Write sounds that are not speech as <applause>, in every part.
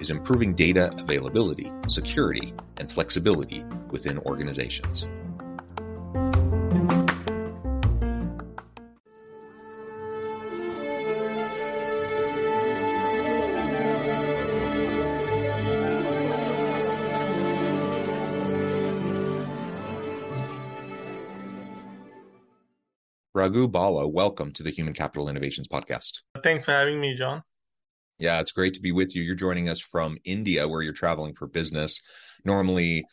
is improving data availability, security, and flexibility within organizations. Raghu Bala, welcome to the Human Capital Innovations Podcast. Thanks for having me, John. Yeah, it's great to be with you. You're joining us from India, where you're traveling for business, normally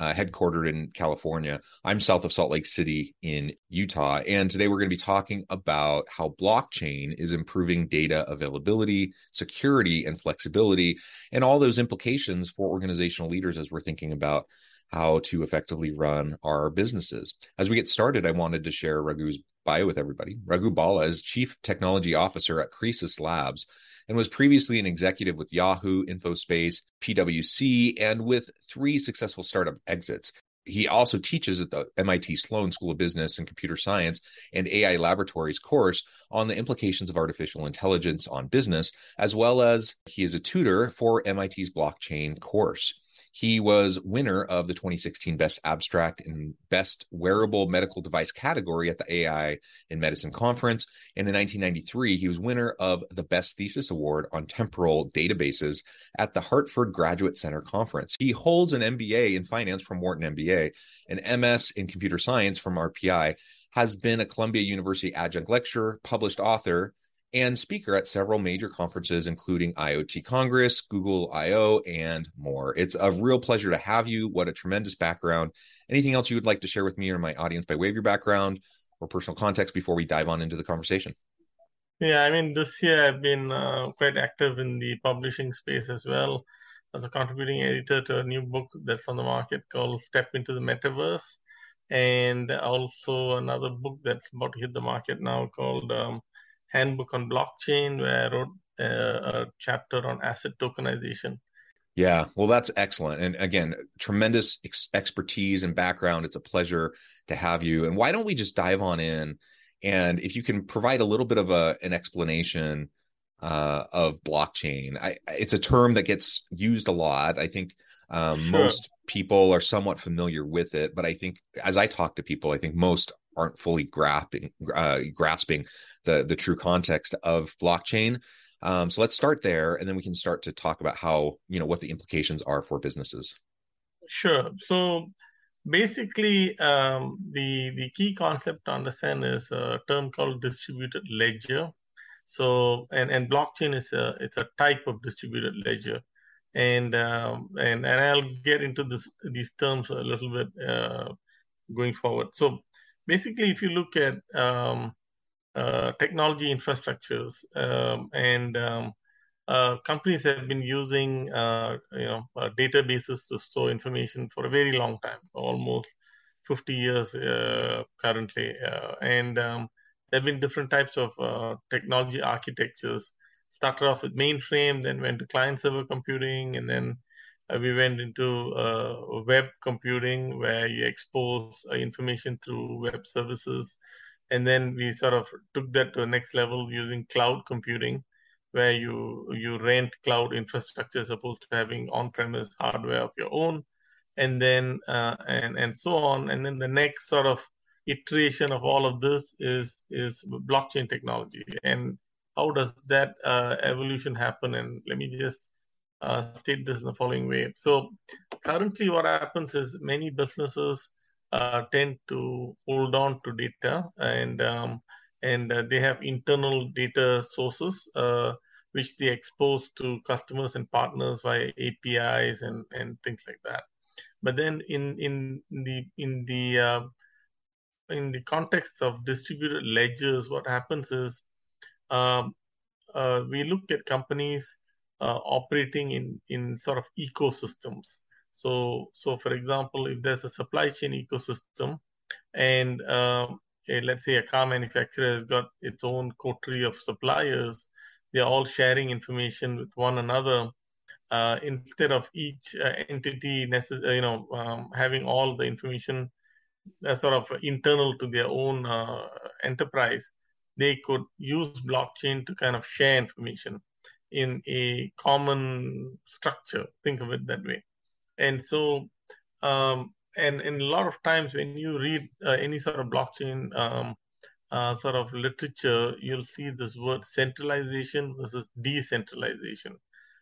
uh, headquartered in California. I'm south of Salt Lake City in Utah. And today we're going to be talking about how blockchain is improving data availability, security, and flexibility, and all those implications for organizational leaders as we're thinking about how to effectively run our businesses. As we get started, I wanted to share Raghu's bio with everybody. Raghu Bala is Chief Technology Officer at Kresus Labs and was previously an executive with Yahoo, InfoSpace, PwC, and with three successful startup exits. He also teaches at the MIT Sloan School of Business and Computer Science and AI Laboratories course on the implications of artificial intelligence on business, as well as he is a tutor for MIT's blockchain course. He was winner of the 2016 Best Abstract and Best Wearable Medical Device category at the AI in Medicine Conference. And in 1993, he was winner of the Best Thesis Award on Temporal Databases at the Hartford Graduate Center Conference. He holds an MBA in finance from Wharton MBA, an MS in computer science from RPI, has been a Columbia University adjunct lecturer, published author, and speaker at several major conferences, including IoT Congress, Google I/O, and more. It's a real pleasure to have you. What a tremendous background. Anything else you would like to share with me or my audience by way of your background or personal context before we dive on into the conversation? Yeah, I mean, this year I've been uh, quite active in the publishing space as well as a contributing editor to a new book that's on the market called Step into the Metaverse. And also another book that's about to hit the market now called um, handbook on blockchain where I wrote uh, a chapter on asset tokenization. Yeah, well, that's excellent. And again, tremendous ex- expertise and background. It's a pleasure to have you. And why don't we just dive on in? And if you can provide a little bit of a, an explanation uh, of blockchain, I, it's a term that gets used a lot. I think um, sure. most people are somewhat familiar with it, but I think as I talk to people, I think most aren't fully grasping uh, grasping the the true context of blockchain. Um, so let's start there, and then we can start to talk about how you know what the implications are for businesses. Sure. So basically, um, the the key concept to understand is a term called distributed ledger. So and and blockchain is a it's a type of distributed ledger and um, and and I'll get into this these terms a little bit uh, going forward. So basically, if you look at um, uh, technology infrastructures um, and um, uh, companies have been using uh, you know uh, databases to store information for a very long time, almost 50 years uh, currently, and um, there have been different types of technology architectures started off with mainframe, then went to client server computing, and then uh, we went into uh, web computing where you expose uh, information through web services. And then we sort of took that to the next level using cloud computing, where you you rent cloud infrastructure as opposed to having on-premise hardware of your own. and then uh, and and so on. And then the next sort of iteration of all of this is is blockchain technology. And how does that uh, evolution happen? And let me just uh, state this in the following way. So currently, what happens is many businesses uh, tend to hold on to data and um, and uh, they have internal data sources uh, which they expose to customers and partners via APIs and, and things like that. But then in in the in the uh, in the context of distributed ledgers, what happens is um, uh, we look at companies uh, operating in in sort of ecosystems. So so for example, if there's a supply chain ecosystem, and um, a, let's say a car manufacturer has got its own coterie of suppliers, they're all sharing information with one another. Uh, instead of each uh, entity, necess- you know, um, having all the information uh, sort of internal to their own uh, enterprise, they could use blockchain to kind of share information in a common structure. Think of it that way. And so, um, and, and a lot of times when you read uh, any sort of blockchain um, uh, sort of literature, you'll see this word centralization versus decentralization.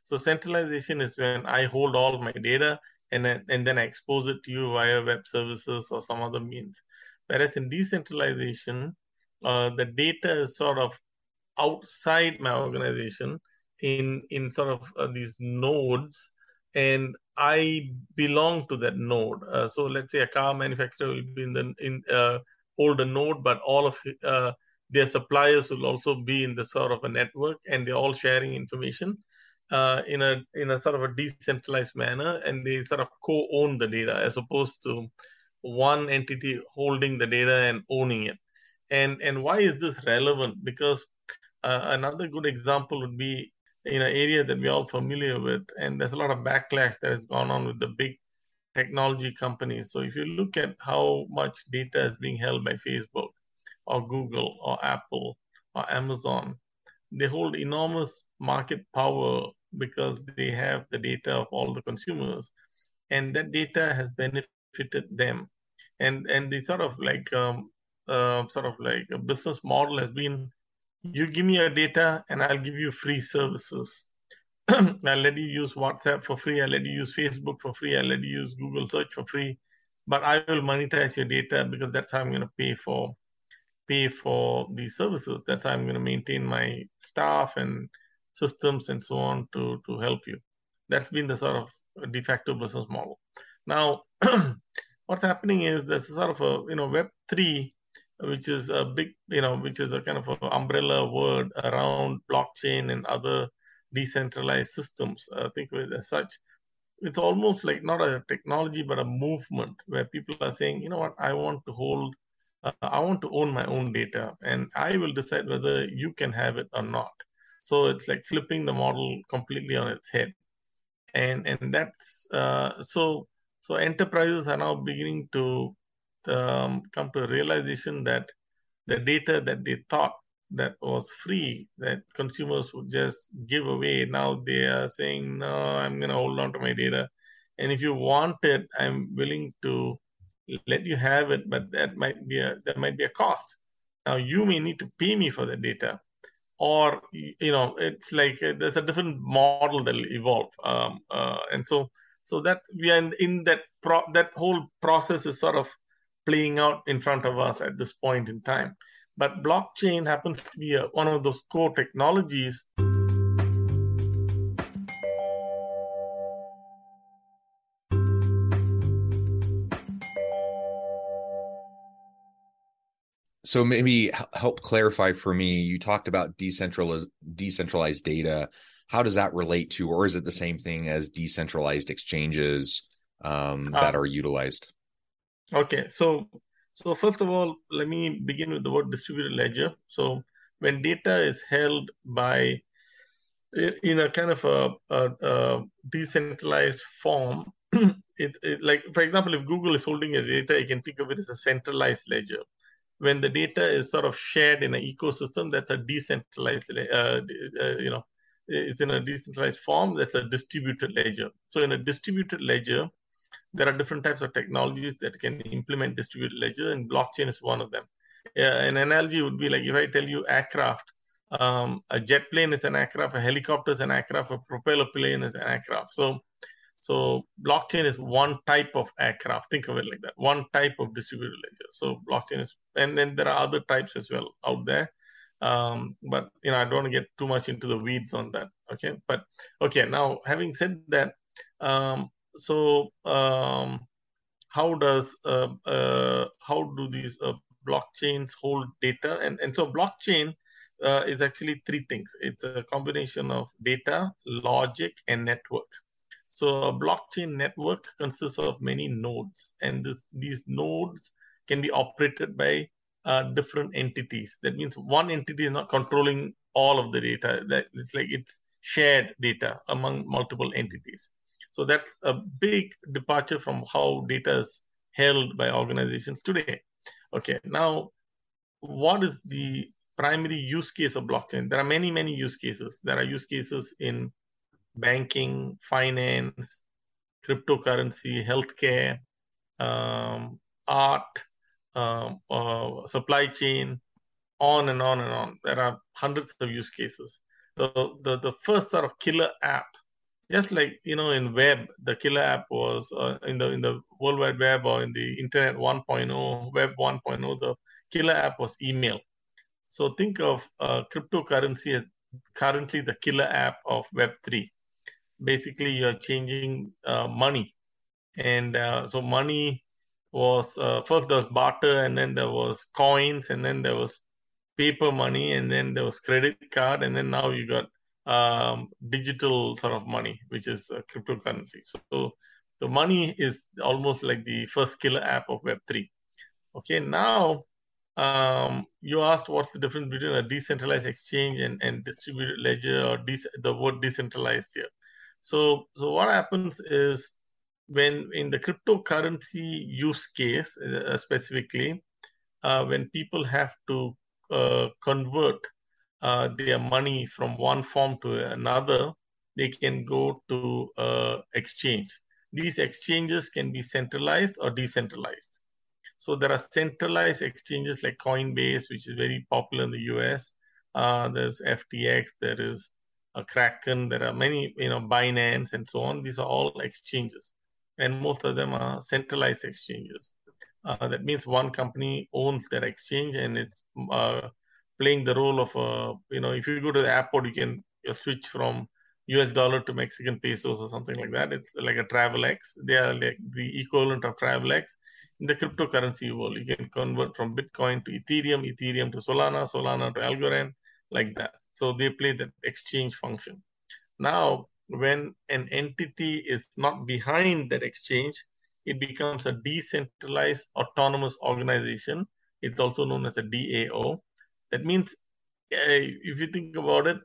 So centralization is when I hold all my data and then, and then I expose it to you via web services or some other means. Whereas in decentralization, uh, the data is sort of outside my organization in in sort of uh, these nodes and I belong to that node. Uh, so let's say a car manufacturer will be in the in uh, a node, but all of uh, their suppliers will also be in the sort of a network, and they're all sharing information uh, in a in a sort of a decentralized manner, and they sort of co-own the data as opposed to one entity holding the data and owning it. And and why is this relevant? Because uh, another good example would be in an area that we're all familiar with, and there's a lot of backlash that has gone on with the big technology companies. So if you look at how much data is being held by Facebook or Google or Apple or Amazon, they hold enormous market power because they have the data of all the consumers, and that data has benefited them. And and the sort of like um, uh, sort of like a business model has been you give me your data and I'll give you free services. <clears throat> I'll let you use WhatsApp for free. I'll let you use Facebook for free. I'll let you use Google search for free. But I will monetize your data because that's how I'm going to pay for pay for these services. That's how I'm going to maintain my staff and systems and so on to to help you. That's been the sort of de facto business model. Now, <clears throat> what's happening is a sort of a you know Web three which is a big, you know, which is a kind of an umbrella word around blockchain and other decentralized systems. I think as such. It's almost like not a technology, but a movement where people are saying, you know what, I want to hold, uh, I want to own my own data, and I will decide whether you can have it or not. So it's like flipping the model completely on its head, and and that's uh, so so enterprises are now beginning to um, come to a realization that the data that they thought that was free that consumers would just give away now they are saying no i'm going to hold on to my data. And if you want it i'm willing to let you have it but that might be a there might be a cost. Now you may need to pay me for the data. Or you know it's like uh, there's a different model that'll evolve um, uh, and so so that we are in, in that pro- that whole process is sort of playing out in front of us at this point in time. But blockchain happens to be a, one of those core technologies. So maybe help clarify for me. You talked about decentralized decentralized data. How does that relate to, or is it the same thing as decentralized exchanges um, that uh, are utilized? Okay, so so first of all, let me begin with the word distributed ledger. So when data is held by in a kind of a, a, a decentralized form, <clears throat> it, it, like for example, if Google is holding your data, you can think of it as a centralized ledger. When the data is sort of shared in an ecosystem, that's a decentralized, uh, uh, you know, it's in a decentralized form. That's a distributed ledger. So in a distributed ledger, there are different types of technologies that can implement distributed ledger, and blockchain is one of them. an analogy would be like if I tell you aircraft, um, a jet plane is an aircraft, a helicopter is an aircraft, a propeller plane is an aircraft. So, so blockchain is one type of aircraft. Think of it like that. One type of distributed ledger. So blockchain is, and then there are other types as well out there. Um, but you know, I don't want to get too much into the weeds on that. Okay, but okay. Now, having said that, um, so um, how does uh, uh, how do these uh, blockchains hold data? And and so blockchain uh, is actually three things. It's a combination of data, logic, and network. So a blockchain network consists of many nodes, and this, these nodes can be operated by uh, different entities. That means one entity is not controlling all of the data. That it's like it's shared data among multiple entities. So that's a big departure from how data is held by organizations today. Okay, now what is the primary use case of blockchain? There are many, many use cases. There are use cases in banking, finance, cryptocurrency, healthcare, um, art, um, uh, supply chain, on and on and on. There are hundreds of use cases. The, the, the first sort of killer app, just like you know in web, the killer app was uh, in the in the World Wide Web or in the Internet 1.0, Web 1.0. The killer app was email. So think of uh, cryptocurrency as currently the killer app of Web3. Basically, you're changing uh, money. And uh, so money was uh, first there was barter, and then there was coins, and then there was paper money, and then there was credit card, and then now you got um, digital sort of money, which is uh, cryptocurrency. So the money is almost like the first killer app of Web3. Okay, now um, you asked what's the difference between a decentralized exchange and, and distributed ledger or de- the word decentralized here. So, so what happens is when in the cryptocurrency use case uh, specifically, uh, when people have to uh, convert uh, their money from one form to another, they can go to uh, exchange. These exchanges can be centralized or decentralized. So there are centralized exchanges like Coinbase, which is very popular in the US. Uh, there's FTX, there is a Kraken, there are many, you know, Binance and so on. These are all exchanges, and most of them are centralized exchanges. Uh, that means one company owns that exchange and it's uh, playing the role of a, you know, if you go to the airport, you can switch from US dollar to Mexican pesos or something like that. It's like a Travelex. They are like the equivalent of Travelex in the cryptocurrency world. You can convert from Bitcoin to Ethereum, Ethereum to Solana, Solana to Algorand, like that. So they play that exchange function. Now, when an entity is not behind that exchange, it becomes a decentralized autonomous organization. It's also known as a DAO. That means, uh, if you think about it,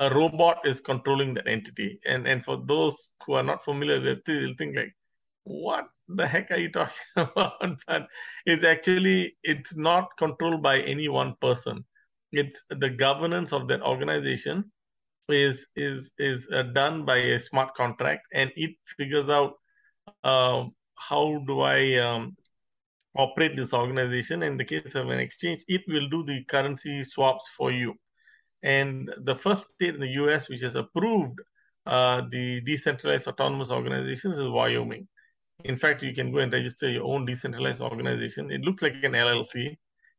a robot is controlling that entity. And and for those who are not familiar with Web3, they'll think like, what the heck are you talking <laughs> about? But it's actually it's not controlled by any one person. It's the governance of that organization is is is uh, done by a smart contract, and it figures out uh, how do I um, operate this organization. In the case of an exchange, it will do the currency swaps for you. And the first state in the U.S. which has approved uh, the decentralized autonomous organizations is Wyoming. In fact, you can go and register your own decentralized organization. It looks like an LLC,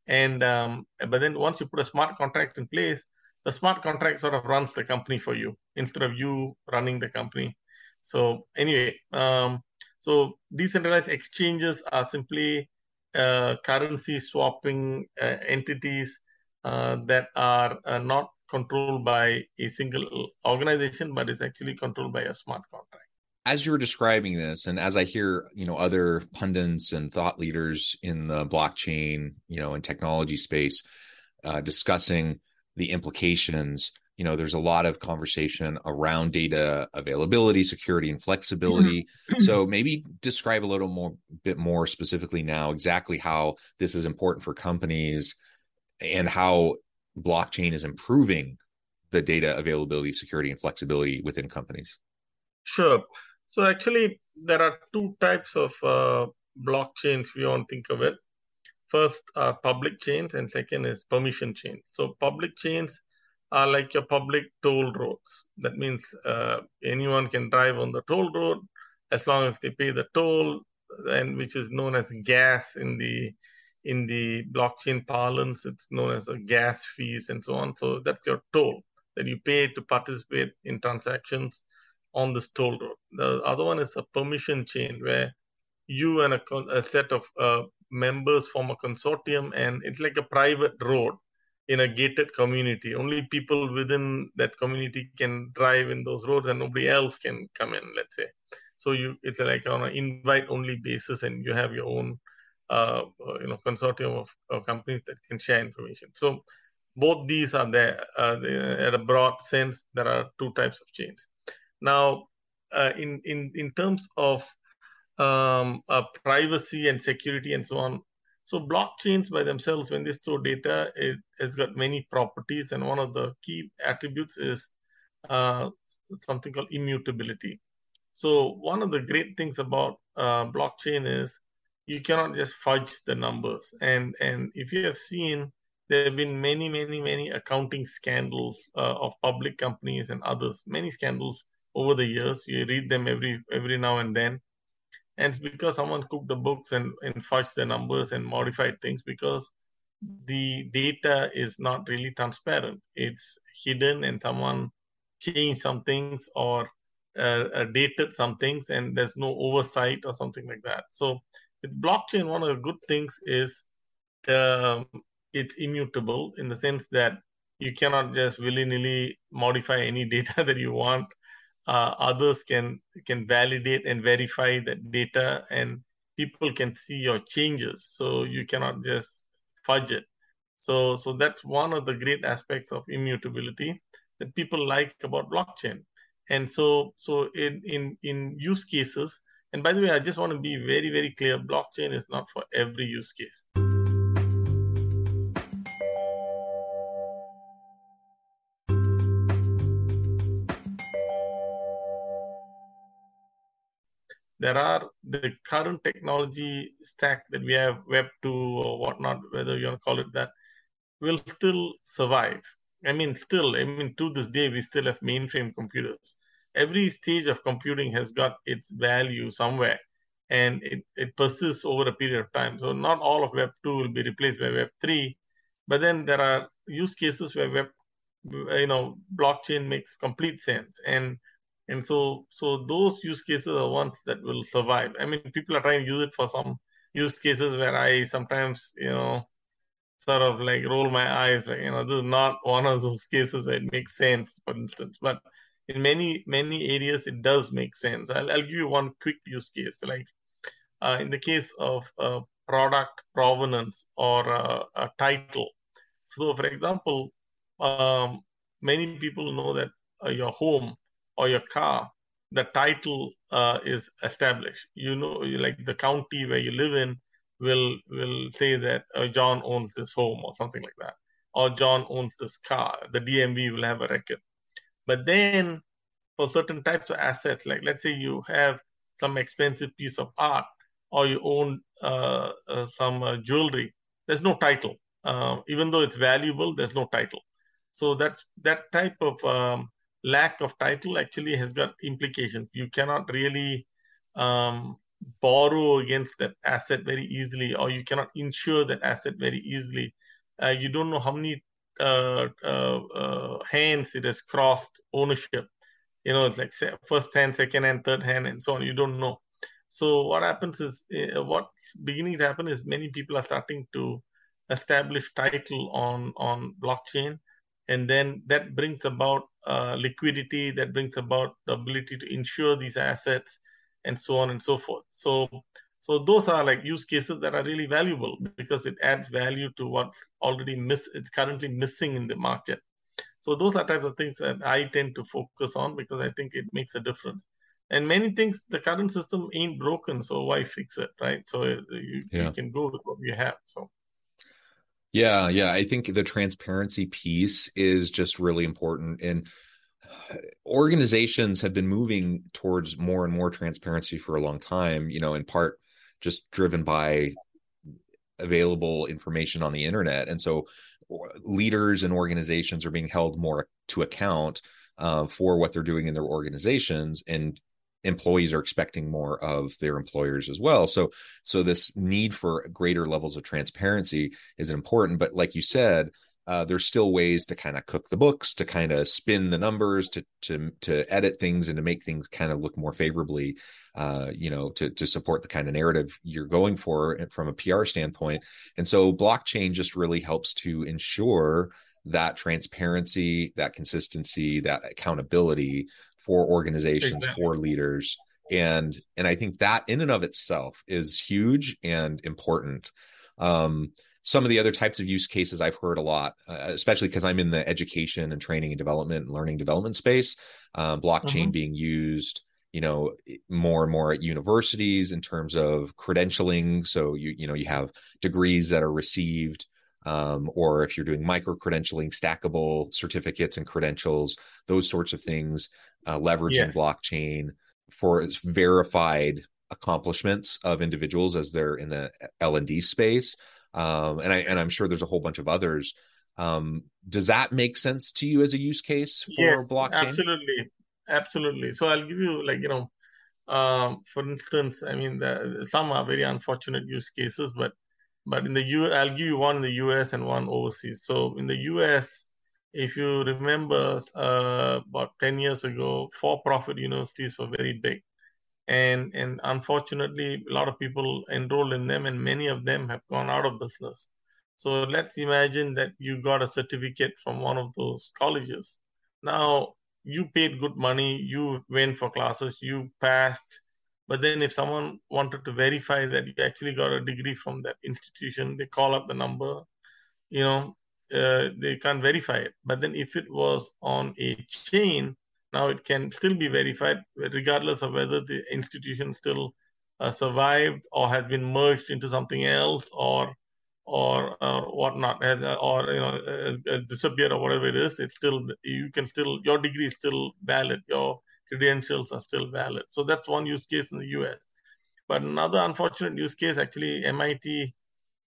and um, but then once you put a smart contract in place, the smart contract sort of runs the company for you instead of you running the company. So anyway, um, so decentralized exchanges are simply currency swapping uh, entities uh, that are uh, not controlled by a single organization, but is actually controlled by a smart contract. As you're describing this and as i hear you know other pundits and thought leaders in the blockchain you know and technology space uh, discussing the implications you know there's a lot of conversation around data availability security and flexibility mm-hmm. <clears throat> so maybe describe a little more bit more specifically now exactly how this is important for companies and how blockchain is improving the data availability security and flexibility within companies sure So actually, there are two types of uh, blockchains. If you want to think of it, first are public chains, and second is permission chains. So public chains are like your public toll roads. That means uh, anyone can drive on the toll road as long as they pay the toll, and which is known as gas in the in the blockchain parlance. It's known as a gas fees and so on. So that's your toll that you pay to participate in transactions on this toll road. The other one is a permission chain where you and a, a set of uh, members form a consortium, and it's like a private road in a gated community. Only people within that community can drive in those roads, and nobody else can come in. Let's say, so you it's like on an invite-only basis, and you have your own, uh, you know, consortium of, of, companies that can share information. So both these are there uh, at a broad sense. There are two types of chains. Now, uh, in in in terms of um, uh, privacy and security and so on, so blockchains by themselves, when they store data, it has got many properties, and one of the key attributes is uh, something called immutability. So one of the great things about uh, blockchain is you cannot just fudge the numbers. And and if you have seen, there have been many, many, many accounting scandals uh, of public companies and others. Many scandals over the years. You read them every every now and then and it's because someone cooked the books and, and fudged the numbers and modified things because the data is not really transparent. It's hidden and someone changed some things or uh, uh, dated some things and there's no oversight or something like that. So with blockchain, one of the good things is um, it's immutable in the sense that you cannot just willy-nilly modify any <laughs> data that you want uh, others can can validate and verify that data and people can see your changes. So you cannot just fudge it. So so that's one of the great aspects of immutability that people like about blockchain. And so so in in in use cases and by the way i just want to be very very clear blockchain is not for every use case there are the current technology stack that we have, Web 2 or whatnot, whether you want to call it that, will still survive. I mean, still, I mean, to this day, we still have mainframe computers. Every stage of computing has got its value somewhere and it, it persists over a period of time. So, not all of Web 2 will be replaced by Web 3, but then there are use cases where Web, you know, blockchain makes complete sense. And and so so those use cases are ones that will survive. I mean people are trying to use it for some use cases where i sometimes you know sort of like roll my eyes like you know this is not one of those cases where it makes sense for instance. But in many many areas it does make sense. I'll, I'll give you one quick use case like uh, in the case of uh, product provenance or uh, a title. So for example um, many people know that uh, your home or your car, the title uh, is established. You know, like the county where you live in will will say that uh, John owns this home or something like that, or John owns this car. The DMV will have a record. But then, for certain types of assets, like let's say you have some expensive piece of art, or you own uh, uh some uh, jewelry, there's no title. Um, even though it's valuable, there's no title. So that's that type of um, lack of title actually has got implications. You cannot really um, borrow against that asset very easily, or you cannot insure that asset very easily. Uh, you don't know how many uh, uh, uh hands it has crossed ownership. You know, it's like first hand, second hand, third hand, and so on. You don't know. So what happens is, uh, what's beginning to happen is many people are starting to establish title on on blockchain and then that brings about uh, liquidity that brings about the ability to insure these assets and so on and so forth. So so those are like use cases that are really valuable because it adds value to what's already miss it's currently missing in the market. So those are types of things that i tend to focus on because i think it makes a difference. And many things the current system ain't broken so why fix it right? So uh, you, yeah. you can go with what you have so yeah, yeah. I think the transparency piece is just really important. And <sighs> organizations have been moving towards more and more transparency for a long time, you know, in part just driven by available information on the internet. And so leaders and organizations are being held more to account uh, for what they're doing in their organizations and employees are expecting more of their employers as well so so this need for greater levels of transparency is important but like you said uh, there's still ways to kind of cook the books, to kind of spin the numbers, to to to edit things and to make things kind of look more favorably, uh, you know, to to support the kind of narrative you're going for from a PR standpoint. And so blockchain just really helps to ensure that transparency, that consistency, that accountability for organizations, exactly. for leaders. And and I think that in and of itself is huge and important. Um, some of the other types of use cases I've heard a lot, uh, especially because I'm in the education and training and development and learning development space, uh, blockchain uh-huh. being used, you know, more and more at universities in terms of credentialing. So you you know you have degrees that are received, um, or if you're doing micro credentialing, stackable certificates and credentials, those sorts of things, uh, leveraging yes. blockchain for verified accomplishments of individuals as they're in the L and D space um, and I and I'm sure there's a whole bunch of others. Um, does that make sense to you as a use case for yes, blockchain? Absolutely, absolutely. So I'll give you like you know, um, for instance, I mean, the, some are very unfortunate use cases, but but in the U, I'll give you one in the U.S. and one overseas. So in the U.S., if you remember, uh, about ten years ago, for-profit universities were very big and and unfortunately a lot of people enrolled in them and many of them have gone out of business so let's imagine that you got a certificate from one of those colleges now you paid good money you went for classes you passed but then if someone wanted to verify that you actually got a degree from that institution they call up the number you know uh, they can't verify it. But then if it was on a chain now it can still be verified regardless of whether the institution still uh, survived or has been merged into something else or or or whatnot uh, or you know uh, uh, disappear or whatever it is it's still you can still your degree is still valid. Your credentials are still valid so that's one use case in the us but another unfortunate use case actually mit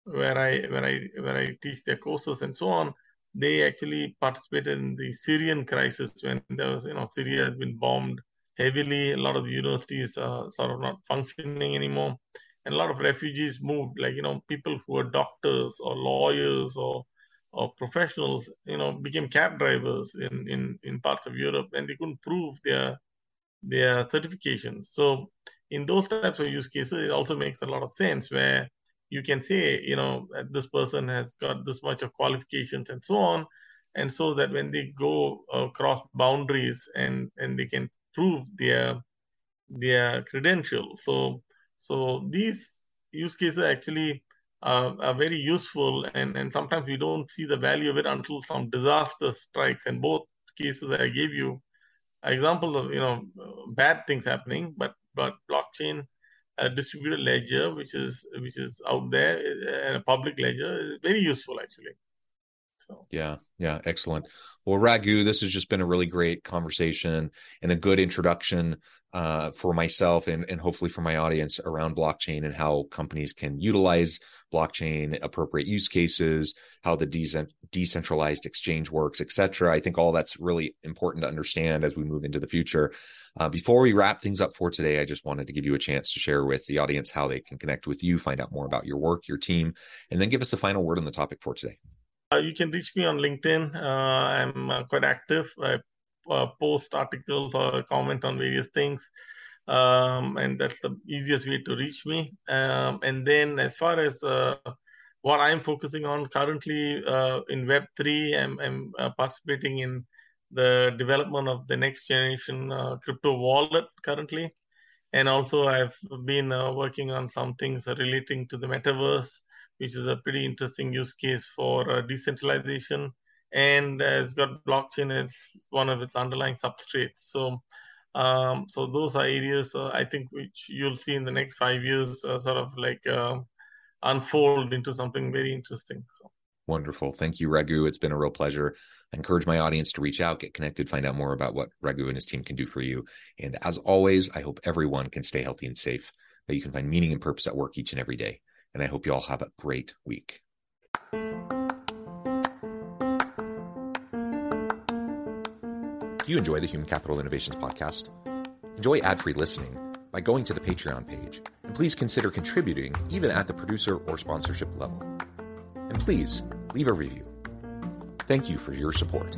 where i where i where i teach their courses and so on they actually participated in the Syrian crisis when there was, you know, Syria has been bombed heavily. A lot of universities are sort of not functioning anymore. And a lot of refugees moved, like, you know, people who were doctors or lawyers or or professionals, you know, became cab drivers in, in, in parts of Europe and they couldn't prove their their certifications. So in those types of use cases, it also makes a lot of sense where you can say, you know, this person has got this much of qualifications and so on. And so that when they go across boundaries and, and they can prove their their credentials. So so these use cases actually uh, are very useful and, and sometimes we don't see the value of it until some disaster strikes. And both cases that I gave you examples of you know bad things happening, but but blockchain a distributed ledger, which is which is out there, eh, and a public ledger, is very useful actually. So yeah, yeah, excellent. Well, Raghu, this has just been a really great conversation and a good introduction uh, for myself and, and hopefully for my audience around blockchain and how companies can utilize blockchain, appropriate use cases, how the de- decentralized exchange works, et cetera. I think all that's really important to understand as we move into the future. Uh, before we wrap things up for today, I just wanted to give you a chance to share with the audience how they can connect with you, find out more about your work, your team, and then give us the final word on the topic for today. Uh, you can reach me on LinkedIn. Uh, I'm uh, quite active. I uh, post articles or comment on various things. Um, and that's the easiest way to reach me. Um, and then, as far as uh, what I'm focusing on currently uh, in Web3, I'm, I'm participating in the development of the next generation crypto wallet currently. And also, I've been working on some things relating to the metaverse which is a pretty interesting use case for uh, decentralization and has got blockchain as one of its underlying substrates. So, um, so those are areas uh, I think which you'll see in the next five years, uh, sort of like uh, unfold into something very interesting. So. Wonderful. Thank you, Raghu. It's been a real pleasure. I encourage my audience to reach out, get connected, find out more about what Raghu and his team can do for you. And as always, I hope everyone can stay healthy and safe, that you can find meaning and purpose at work each and every day. And I hope you all have a great week. You enjoy the Human Capital Innovations podcast? Enjoy ad free listening by going to the Patreon page. And please consider contributing even at the producer or sponsorship level. And please leave a review. Thank you for your support.